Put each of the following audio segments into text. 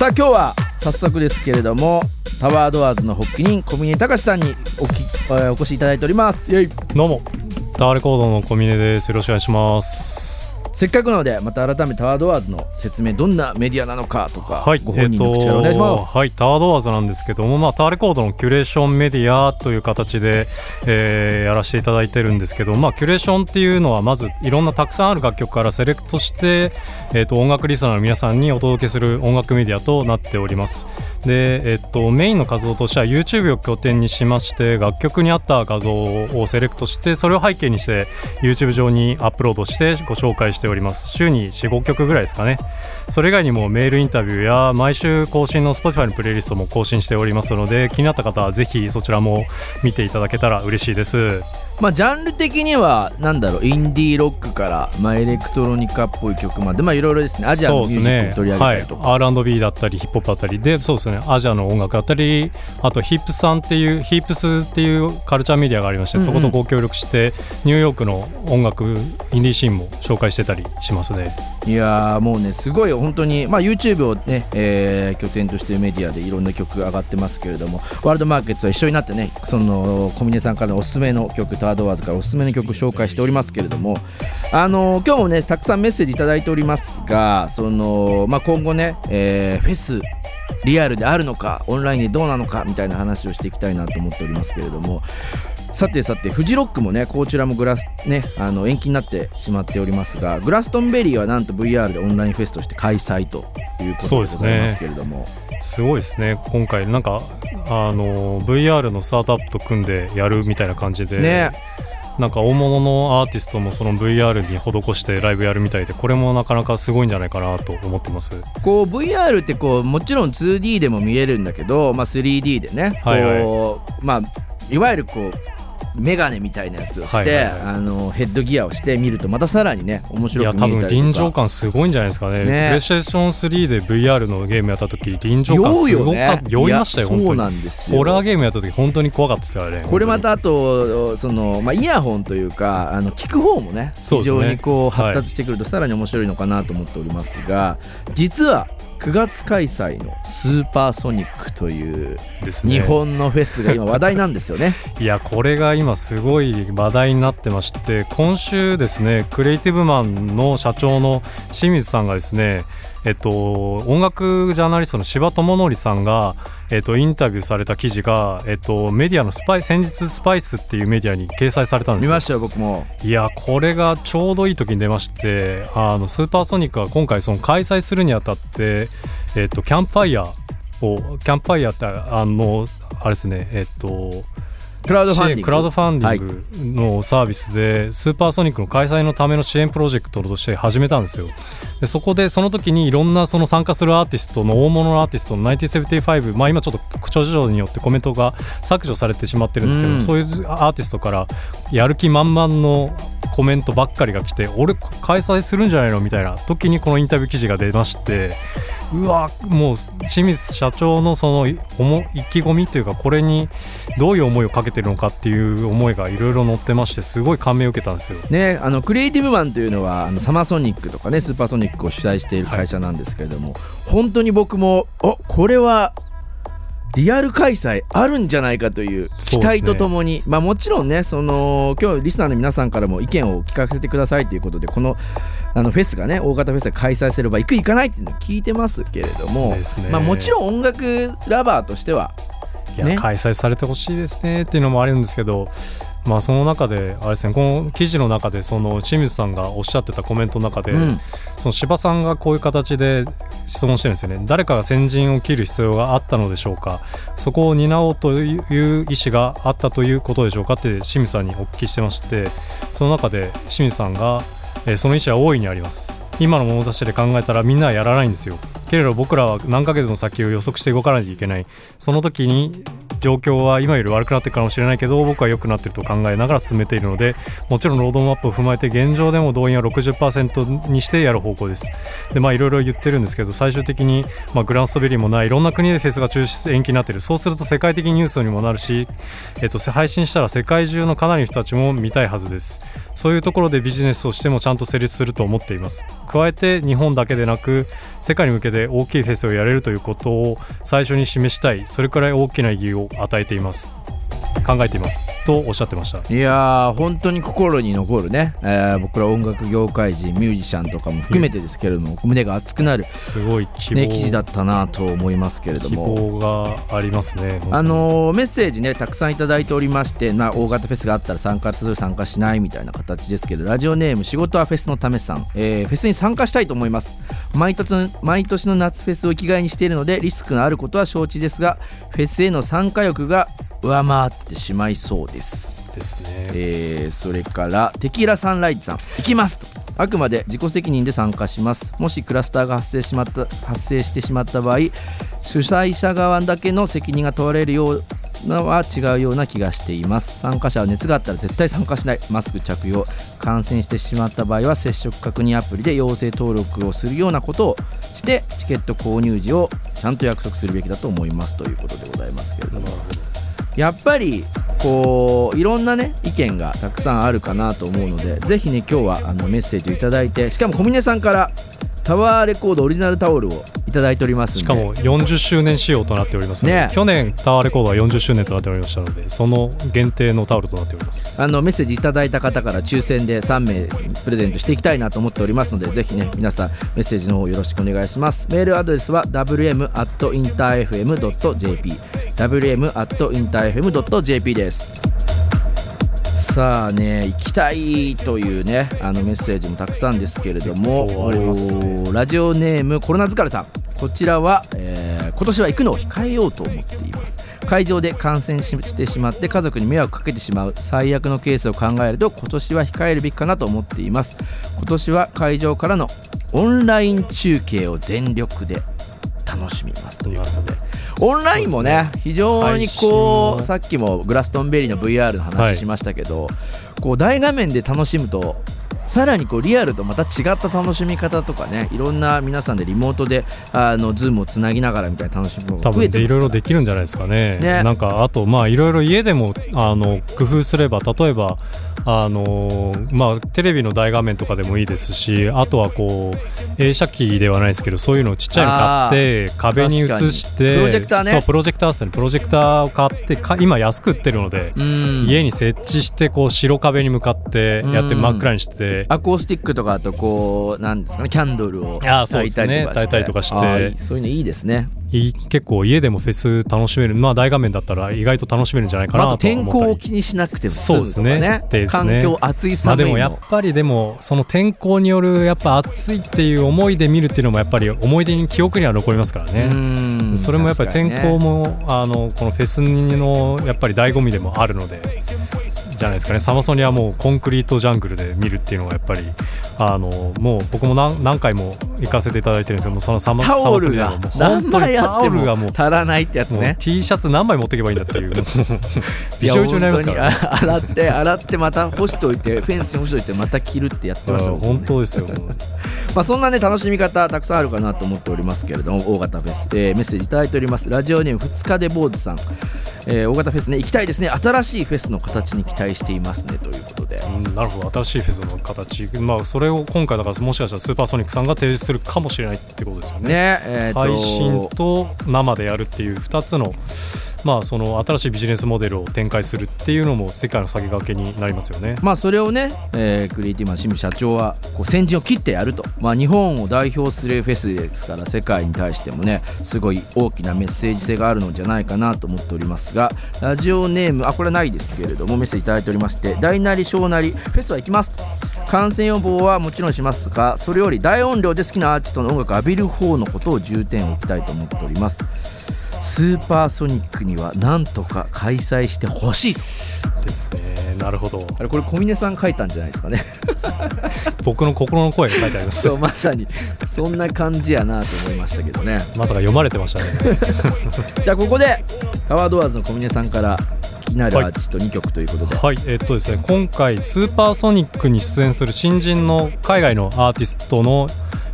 さあ今日は早速ですけれどもタワードアーズの発起人小峰隆さんにおきお越しいただいております。イイ。どうも。タワーレコードの小峰です。よろしくお願いします。せっかくなのでまた改めてタワードアーズの説明どんなメディアなのかとか、はい、ご本人の口からお願いします、えはいタワードアーズなんですけども、まあ、タワーレコードのキュレーションメディアという形で、えーやらせていただいてるんですけど、まあ、キュレーションっていうのはまずいろんなたくさんある楽曲からセレクトして、えー、と音楽リスナーの皆さんにお届けする音楽メディアとなっております。で、えー、とメインの活動としては YouTube を拠点にしまして楽曲に合った画像をセレクトしてそれを背景にして YouTube 上にアップロードしてご紹介しております。週に45曲ぐらいですかね。それ以外にもメールインタビューや毎週更新の Spotify のプレイリストも更新しておりますので気になった方はぜひそちらも見ていただけたら嬉しいです。まあジャンル的にはなんだろうインディーロックから、まあ、エレクトロニカっぽい曲までまあいろいろですね。アジアのミュージックに取り上げたりとか、はい、R&B だったりヒップホップだったり。でそうですね。アジアの音楽だったりあとヒップさんっていうヒップスっていうカルチャーメディアがありまして、うんうん。そことご協力してニューヨークの音楽インディーシーンも紹介してたりしますね。いやもうねすごい本当に。まあ YouTube をね、えー拠点としてメディアでいろんな曲上がってますけれどもワールドマーケットは一緒になってねその小峰さんからのおすすめの曲タードワーズからおすすめの曲紹介しておりますけれどもあのー今日もねたくさんメッセージいただいておりますがそのまあ今後ね、えーフェスリアルであるのかオンラインでどうなのかみたいな話をしていきたいなと思っておりますけれどもさてさてフジロックもねこちらもグラスねあの延期になってしまっておりますがグラストンベリーはなんと VR でオンラインフェスとして開催ということでございますけれども、すごいですね。今回なんかあの VR のスタートアップと組んでやるみたいな感じで、ね。なんか大物のアーティストもその VR に施してライブやるみたいでこれもなかなかすごいんじゃないかなと思ってます。こう VR ってこうもちろん 2D でも見えるんだけど、まあ、3D でねこう、はい。はいまあいわゆるこうメガネみたいなやつをして、あのヘッドギアをして見るとまたさらにね面いや白く見え多分臨たりとか。場感すごいんじゃないですかね。ね。プレイステーション3で VR のゲームやった時臨場感すごかった。酔いましたよいやそう本当に。なんですよホラーゲームやった時本当に怖かったですよあれ。これまたあとその、まあ、イヤホンというかあの聞く方もね非常にこうはい。発達してくるとさらに面白いのかなと思っておりますが、実は9月開催のスーパーソニックというですね日本のフェスが今話題なんですよね。いやこれが今すごい話題になってまして今週ですねクリエイティブマンの社長の清水さんがですねえっと、音楽ジャーナリストの柴智則さんが、えっと、インタビューされた記事が、えっと、メディアのスパイ先日スパイスっていうメディアに掲載されたんですよ。見ましたよ僕も。いやこれがちょうどいい時に出ましてあのスーパーソニックは今回その開催するにあたって、えっと、キャンプファイヤーをキャンプファイヤーってあのあれですねえっとクラウドファンディング。クラウドファンディングのサービスで、スーパーソニックの開催のための支援プロジェクトとして始めたんですよ。でそこでその時にいろんなその参加するアーティストの大物のアーティストの1975まあ今ちょっと口調事情によってコメントが削除されてしまってるんですけど、うん。そういうアーティストからやる気満々のコメントばっかりが来て俺開催するんじゃないの？みたいな時にこのインタビュー記事が出ましてうわもう清水社長のその意気込みというかこれにどういう思いをかけてるのかっていう思いがいろいろ載ってましてすごい感銘を受けたんですよ。ね、あのクリエイティブマンというのはあのサマーソニックとかねスーパーソニックを主催している会社なんですけれども、本当に僕もおこれはリアル開催あるんじゃないかという期待とともに、まあもちろんねその今日リスナーの皆さんからも意見を聞かせてくださいということでこのあのフェスがね大型フェスが開催すれば行く行かないっていうのを聞いてますけれども、ね。まあもちろん音楽ラバーとしてはいや、ね開催されてほしいですねっていうのもあるんですけど、まあ、その中であれですねこの記事の中でその清水さんがおっしゃってたコメントの中で、うん。その柴さんがこういう形で質問してるんですよね。誰かが先陣を切る必要があったのでしょうか。そこを担おうという意思があったということでしょうかって清水さんにお聞きしてましてその中で清水さんが、えーその意思は大いにあります今の物差しで考えたらみんなはやらないんですよ。けれど僕らは何ヶ月の先を予測して動かないといけない。その時に状況は今より悪くなってるかもしれないけど僕は良くなってると考えながら進めているのでもちろんロードマップを踏まえて現状でも動員は60%にしてやる方向です。でまあいろいろ言ってるんですけど最終的に、まあ、グランストベリーもない。いろんな国でフェスが中止延期になってる。そうすると世界的ニュースにもなるし、えっと、配信したら世界中のかなりの人たちも見たいはずです。そういうところでビジネスをしてもちゃんと成立すると思っています。加えて日本だけでなく世界に向けて大きいフェスをやれるということを最初に示したい。それくらい大きな意義を与えています。考えていますとおっしゃってました。いやー本当に心に残るね、えー僕ら音楽業界人ミュージシャンとかも含めてですけれども、胸が熱くなる、すごい希望,、ね、記事だったなと思いますけれど希も。望がありますねあのーメッセージねたくさんいただいておりまして、まあ、大型フェスがあったら参加する参加しないみたいな形ですけどラジオネーム仕事はフェスのためさん、えーフェスに参加したいと思います。毎年の毎年の夏フェスを生きがいにしているのでリスクのあることは承知ですがフェスへの参加欲が上回ってしまいそうです。ですね。えーそれからテキーラサンライズさん行きますと。あくまで自己責任で参加します。もしクラスターが発生しまった発生してしまった場合主催者側だけの責任が問われるようなは違うような気がしています。参加者は熱があったら絶対参加しない。マスク着用感染してしまった場合は接触確認アプリで陽性登録をするようなことをしてチケット購入時をちゃんと約束するべきだと思います。ということでございますけれどもやっぱりこういろんなね意見がたくさんあるかなと思うのでぜひね今日はあのメッセージをいただいてしかも小峰さんからタワーレコードオリジナルタオルをいただいておりますしかも40周年仕様となっておりますので、ね去年タワーレコードは40周年となっておりましたのでその限定のタオルとなっております。あのメッセージいただいた方から抽選で3名プレゼントしていきたいなと思っておりますのでぜひね皆さんメッセージの方よろしくお願いします。メールアドレスは wm.interfm.jp wm.interfm.jp です。さあね行きたいというねあのメッセージもたくさんですけれどもね。おラジオネームコロナ疲れさん。こちらは、えー今年は行くのを控えようと思っています。会場で感染ししてしまって家族に迷惑かけてしまう最悪のケースを考えると今年は控えるべきかなと思っています。今年は会場からのオンライン中継を全力で楽しみますということでオンラインもね非常にこうさっきもグラストンベリーの VR の話しましたけど、こう大画面で楽しむとさらにこうリアルとまた違った楽しみ方とかねいろんな皆さんでリモートであのズームをつなぎながらみたいな楽しみも多増えていろいろできるんじゃないですかね。ね。なんかあとまあいろいろ家でもあの工夫すれば例えばあのまあテレビの大画面とかでもいいですしあとはこう映写機ではないですけどそういうのをちっちゃいの買って壁に映してプロジェクターね。そうプロジェクターですね。プロジェクターを買ってか今安く売ってるので、うん。家に設置してこう白壁に向かってやってうん。真っ暗にして。アコースティックとかあとこうなんですかねキャンドルをあーそう焚いたりとかして。ねたりとかして。そういうのいいですね。い結構家でもフェス楽しめる。まあ大画面だったら意外と楽しめるんじゃないかなと思ったり。候を気にしなくても済むとかそうですね。ね。ですね。環境暑いまあ寒いの、でもやっぱりでもその天候によるやっぱ暑いっていう思いで見るっていうのもやっぱり思い出に記憶には残りますからうね。んそれもやっぱり天候も、あのこのフェスのやっぱり醍醐味でもあるのでじゃないですかね。サマソニはもうコンクリートジャングルで見るっていうのがやっぱりあのもう僕も何何回も行かせていただいてるんですけどもうそのサマタオルサマがソニはもう何枚あってもう足らないってやつね。T シャツ何枚持っていけばいいんだっていう。びちょびちょになりますから、ね。洗って洗ってまた干しといてフェンスに干しといてまた着るってやってましたうんね。本当ですよ。まあ、そんなね楽しみ方たくさんあるかなと思っておりますけれども大型フェス、えーメッセージいただいております。ラジオネーム2日で坊主さん、えー大型フェスね行きたいですね。新しいフェスの形に期待していますねということで。うん、なるほど。新しいフェスの形、まあ、それを今回だからもしかしたらスーパーソニックさんが提示するかもしれないってことですよね。ねえーと配信と生でやるっていう2つの,、まあその新しいビジネスモデルを展開するっていうのも世界の先駆けになりますよね。まあそれをね、えークリエイティブマン清水社長はこう先陣を切ってやると、まあ、日本を代表するフェスですから世界に対してもねすごい大きなメッセージ性があるのじゃないかなと思っておりますがラジオネームあこれはないですけれどもメッセージいただいておりまして大なり小なりフェスは行きます。感染予防はもちろんしますがそれより大音量で好きなアーティストの音楽を浴びる方のことを重点を置きたいと思っております。スーパーソニックにはなんとか開催してほしいとですね。なるほど。あれこれ小峰さん書いたんじゃないですかね僕の心の声が書いてあります。そうまさにそんな感じやなと思いましたけどねまさか読まれてましたね。じゃあここでタワードアーズの小峰さんから気になるアーティスト2曲ということで、はい、えっとですね、今回スーパーソニックに出演する新人の海外のアーティストの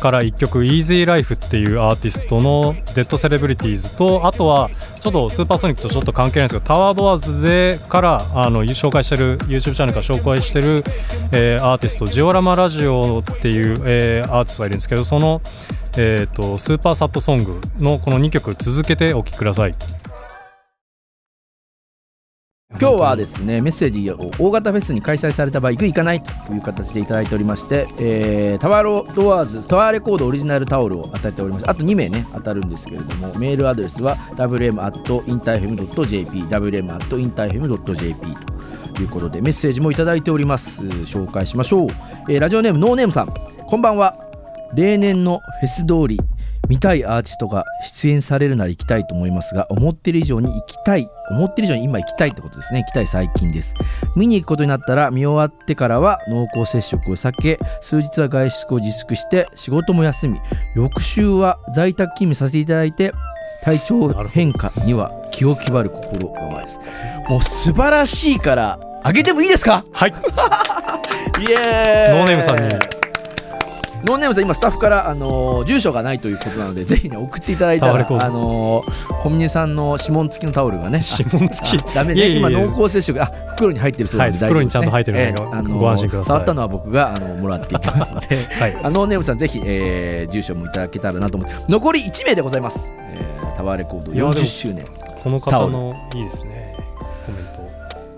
から1曲「EasyLife」っていうアーティストの「デッドセレブリティーズとあとはちょっとスーパーソニックとちょっと関係ないんですけどタワードアーズでからあの紹介してる YouTube チャンネルから紹介してる、えー、アーティストジオラマラジオっていう、えー、アーティストがいるんですけどその、えーと、スーパーサットソングのこの2曲続けてお聴きください。今日はですねメッセージを大型フェスに開催された場合行く行かないという形でいただいておりまして、えー、タワーロードアーズタワーレコードオリジナルタオルを与えておりましてあと2名ね当たるんですけれどもメールアドレスは wm.interfm.jp wm.interfm.jp ということでメッセージもいただいております。紹介しましょう、えー、ラジオネームノーネームさん。こんばんは。例年のフェス通り見たいアーティストが出演されるなら行きたいと思いますが思ってる以上に行きたい思ってる以上に今行きたいってことですね。行きたい最近です。見に行くことになったら見終わってからは濃厚接触を避け数日は外出を自粛して仕事も休み翌週は在宅勤務させていただいて体調変化には気を配る心構えです。もう素晴らしいからあげてもいいですか？はい。イエーイ。ノーネームさんにノーネームさん今スタッフから、あのー、住所がないということなのでぜひね送っていただいたら、あのー、小峰さんの指紋付きのタオルがね指紋付き。ダメね。今濃厚接触あ袋に入ってるそうで、す、はい、袋にちゃんと入ってるので、えー、あのー、ご安心ください。触ったのは僕があのもらっていきますので、はい、あノーネームさんぜひ、えー、住所もいただけたらなと思って。残り1名でございます、えー、タワーレコード40周年。この方のいいですね。コメント。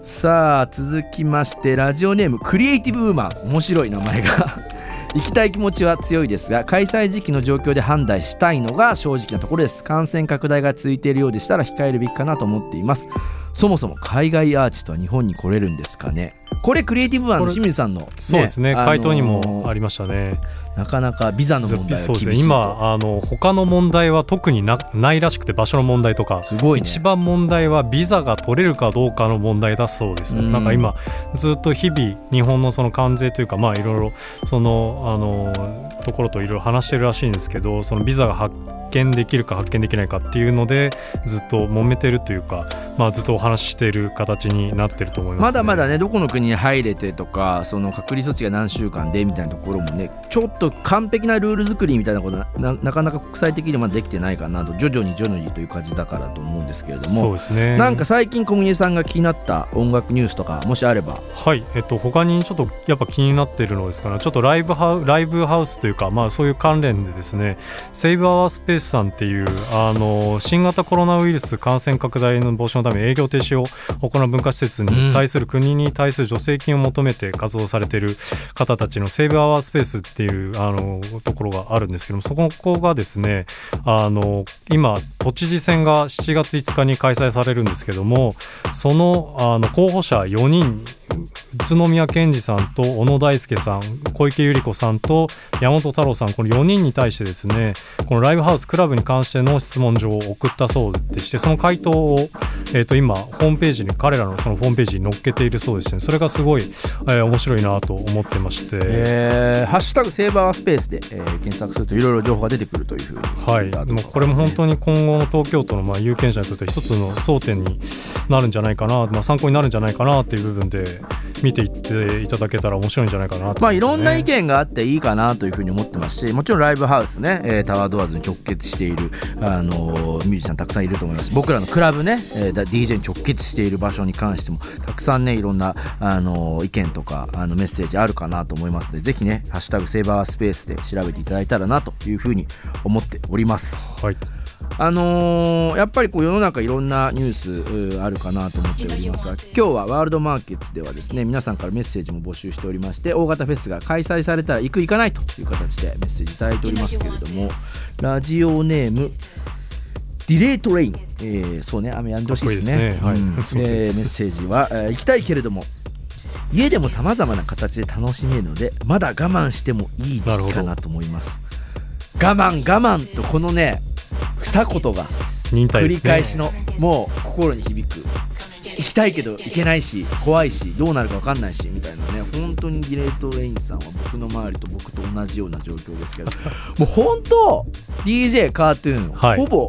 さあ続きましてラジオネームクリエイティブウーマン。面白い名前が行きたい気持ちは強いですが開催時期の状況で判断したいのが正直なところです。感染拡大が続いているようでしたら控えるべきかなと思っています。そもそも海外アーティストは日本に来れるんですかね。これクリエイティブワンの清水さんの、ね、そうですね、回答にもありましたねなかなかビザの問題そうですね。今あの他の問題は特になないらしくて場所の問題とかすごい、ね、一番問題はビザが取れるかどうかの問題だそうです、ね、なんか今ずっと日々日本のその関税というかまあいろいろそのあのところといろいろ話してるらしいんですけどそのビザが発見できるか発見できないかっていうのでずっと揉めてるというか、まあ、ずっとお話ししている形になってると思います、ね、まだまだねどこの国に入れてとかその隔離措置が何週間でみたいなところもねちょっと完璧なルール作りみたいなことななかなか国際的にまだできてないかなと徐々に徐々にという感じだからと思うんですけれども。そうですね。なんか最近小峰さんが気になった音楽ニュースとかもしあれば。はい。えっと他にちょっとやっぱ気になってるのですからちょっとライブハウライブハウスというかまあそういう関連でですねセイブ・アワースペースさんっていうあの新型コロナウイルス感染拡大の防止のため営業停止を行う文化施設に対する国に対する助成金を求めて活動されている方たちのセーブ・アワースペースっていうあのところがあるんですけどもそこがですねあの今都知事選が7月5日に開催されるんですけどもそのあの候補者4人宇都宮健児さんと小野大輔さん小池百合子さんと山本太郎さんこの4人に対してですねこのライブハウスクラブに関しての質問状を送ったそうでしてその回答を、えー、と今ホームページに彼らのそのホームページに載っけているそうですね。それがすごい、えー、面白いなと思ってまして、えー、ハッシュタグセーバースペースで、えー、検索するといろいろ情報が出てくるというふうにはい。でもこれも本当に今後の東京都のまあ有権者にとって一つの争点になるんじゃないかな、まあ、参考になるんじゃないかなっていう部分で見ていっていただけたら面白いんじゃないかなと、ね、まあいろんな意見があっていいかなというふうに思ってますしもちろんライブハウスね、えー、タワードアーズに直結している、あのミュージシャンたくさんいると思います。僕らのクラブね、えー、DJ に直結している場所に関してもたくさんねいろんな、あの意見とかあのメッセージあるかなと思いますのでぜひね「ハッシュタグセーバースペース」で調べていただいたらなというふうに思っております。はいあのー、やっぱりこう世の中いろんなニュースあるかなと思っておりますが今日はワールドマーケッツではですね皆さんからメッセージも募集しておりまして大型フェスが開催されたら行く行かないという形でメッセージいただいておりますけれどもラジオネームディレイトレイン、えー、そうね雨やんでほしいですね、はい、メッセージは、えー、行きたいけれども家でもさまざまな形で楽しめるのでまだ我慢してもいい時期かなと思います。我慢我慢とこのね二言が繰り返しの、もう心に響く。行きたいけど行けないし怖いしどうなるか分かんないしみたいなね。本当にギレートレインさんは僕の周りと僕と同じような状況ですけど。もう本当 DJ カートゥーン、はい、ほぼ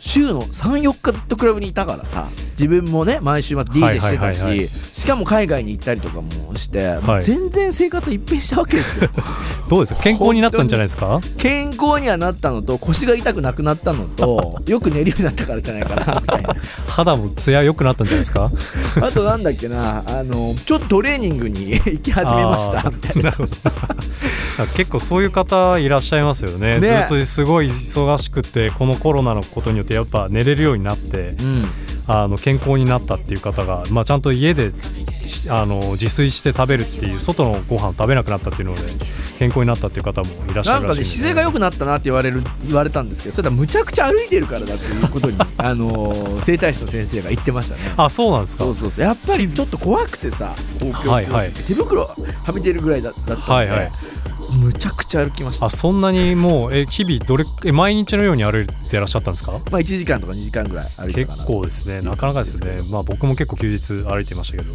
週の34日ずっとクラブにいたからさ自分もね毎週末 DJ してたし、しかも海外に行ったりとかもして、はい。全然生活一変したわけですよ。どうですか？健康になったんじゃないですか？健康にはなったのと腰が痛くなくなったのと よく寝るようになったからじゃないかなみたいな。肌もツヤ良くなったんじゃないですか？あとなんだっけなあのちょっとトレーニングに行き始めましたみたいな。結構そういう方いらっしゃいますよね。ね。ずっとすごい忙しくてこのコロナのことによってやっぱ寝れるようになって。うんあの健康になったっていう方が、まあ、ちゃんと家でしあの自炊して食べるっていう外のご飯を食べなくなったっていうので健康になったっていう方もいらっしゃなんかねるらしいんで。姿勢が良くなったなって言われる言われたんですけどそれはむちゃくちゃ歩いてるからだっていうことに あの整体師の先生が言ってましたね。あそうなんですか。そうそうそう。やっぱりちょっと怖くてさ公共はいはい。手袋はめてるぐらいだだったので、はいはいむちゃくちゃ歩きました。あそんなにもうえ日々どれえ毎日のように歩いてらっしゃったんですか？まあ1時間とか2時間ぐらい歩いてたかな。結構ですね。なかなかですね。まあ僕も結構休日歩いてましたけど。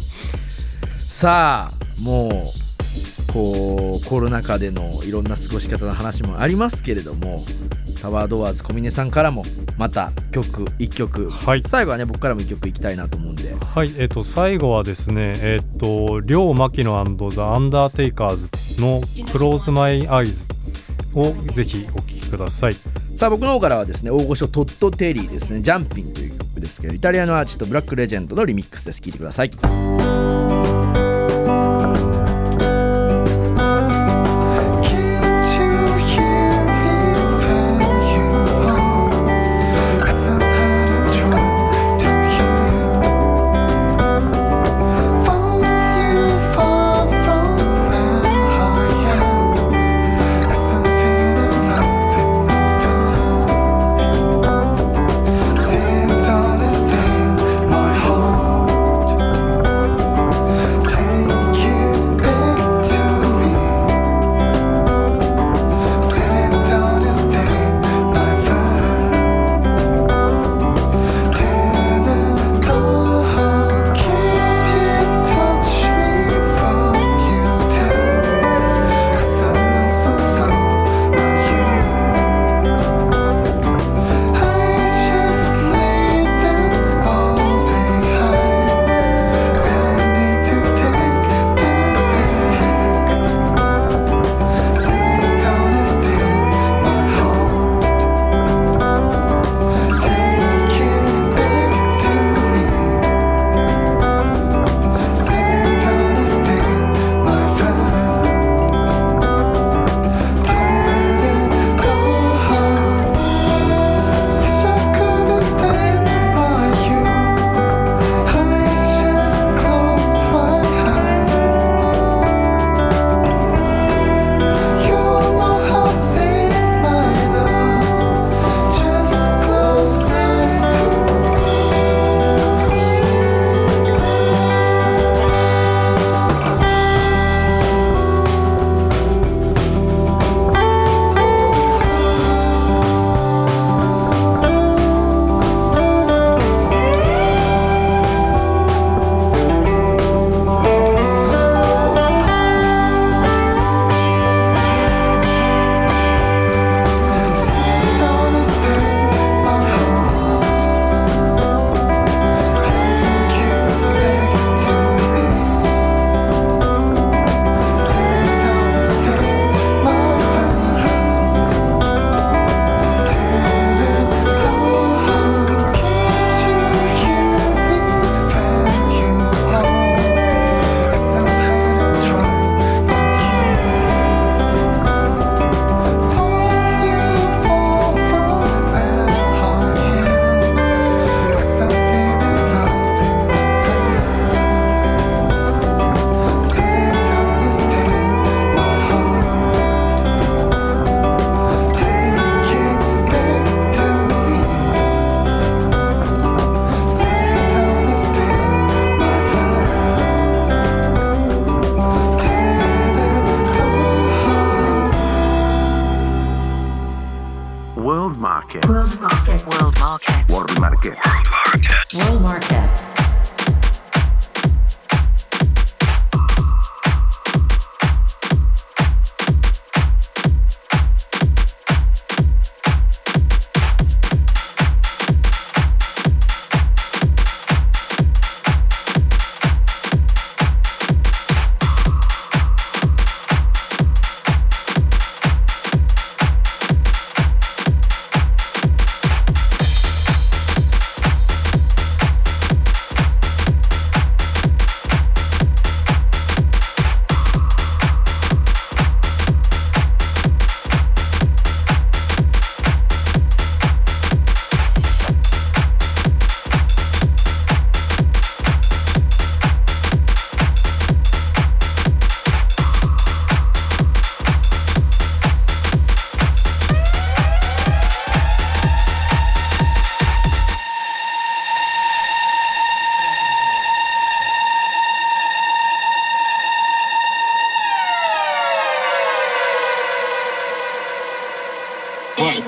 さあもうこうコロナ禍でのいろんな過ごし方の話もありますけれどもタワードアーズ小峰さんからもまた曲1曲。はい。最後はね僕からも1曲いきたいなと思うんで。はい、えっ、と最後はですね、えっ、と両牧野ザ・アンダーテイカーズのクローズマイアイズをぜひお聴きください。さあ僕の方からはですね大御所トッド・テリーですね「ジャンピン」という曲ですけどイタリアのアーティストブラック・レジェンドのリミックスです。聴いてください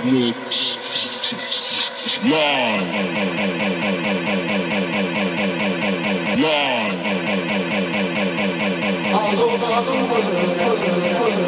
Live. All over the world.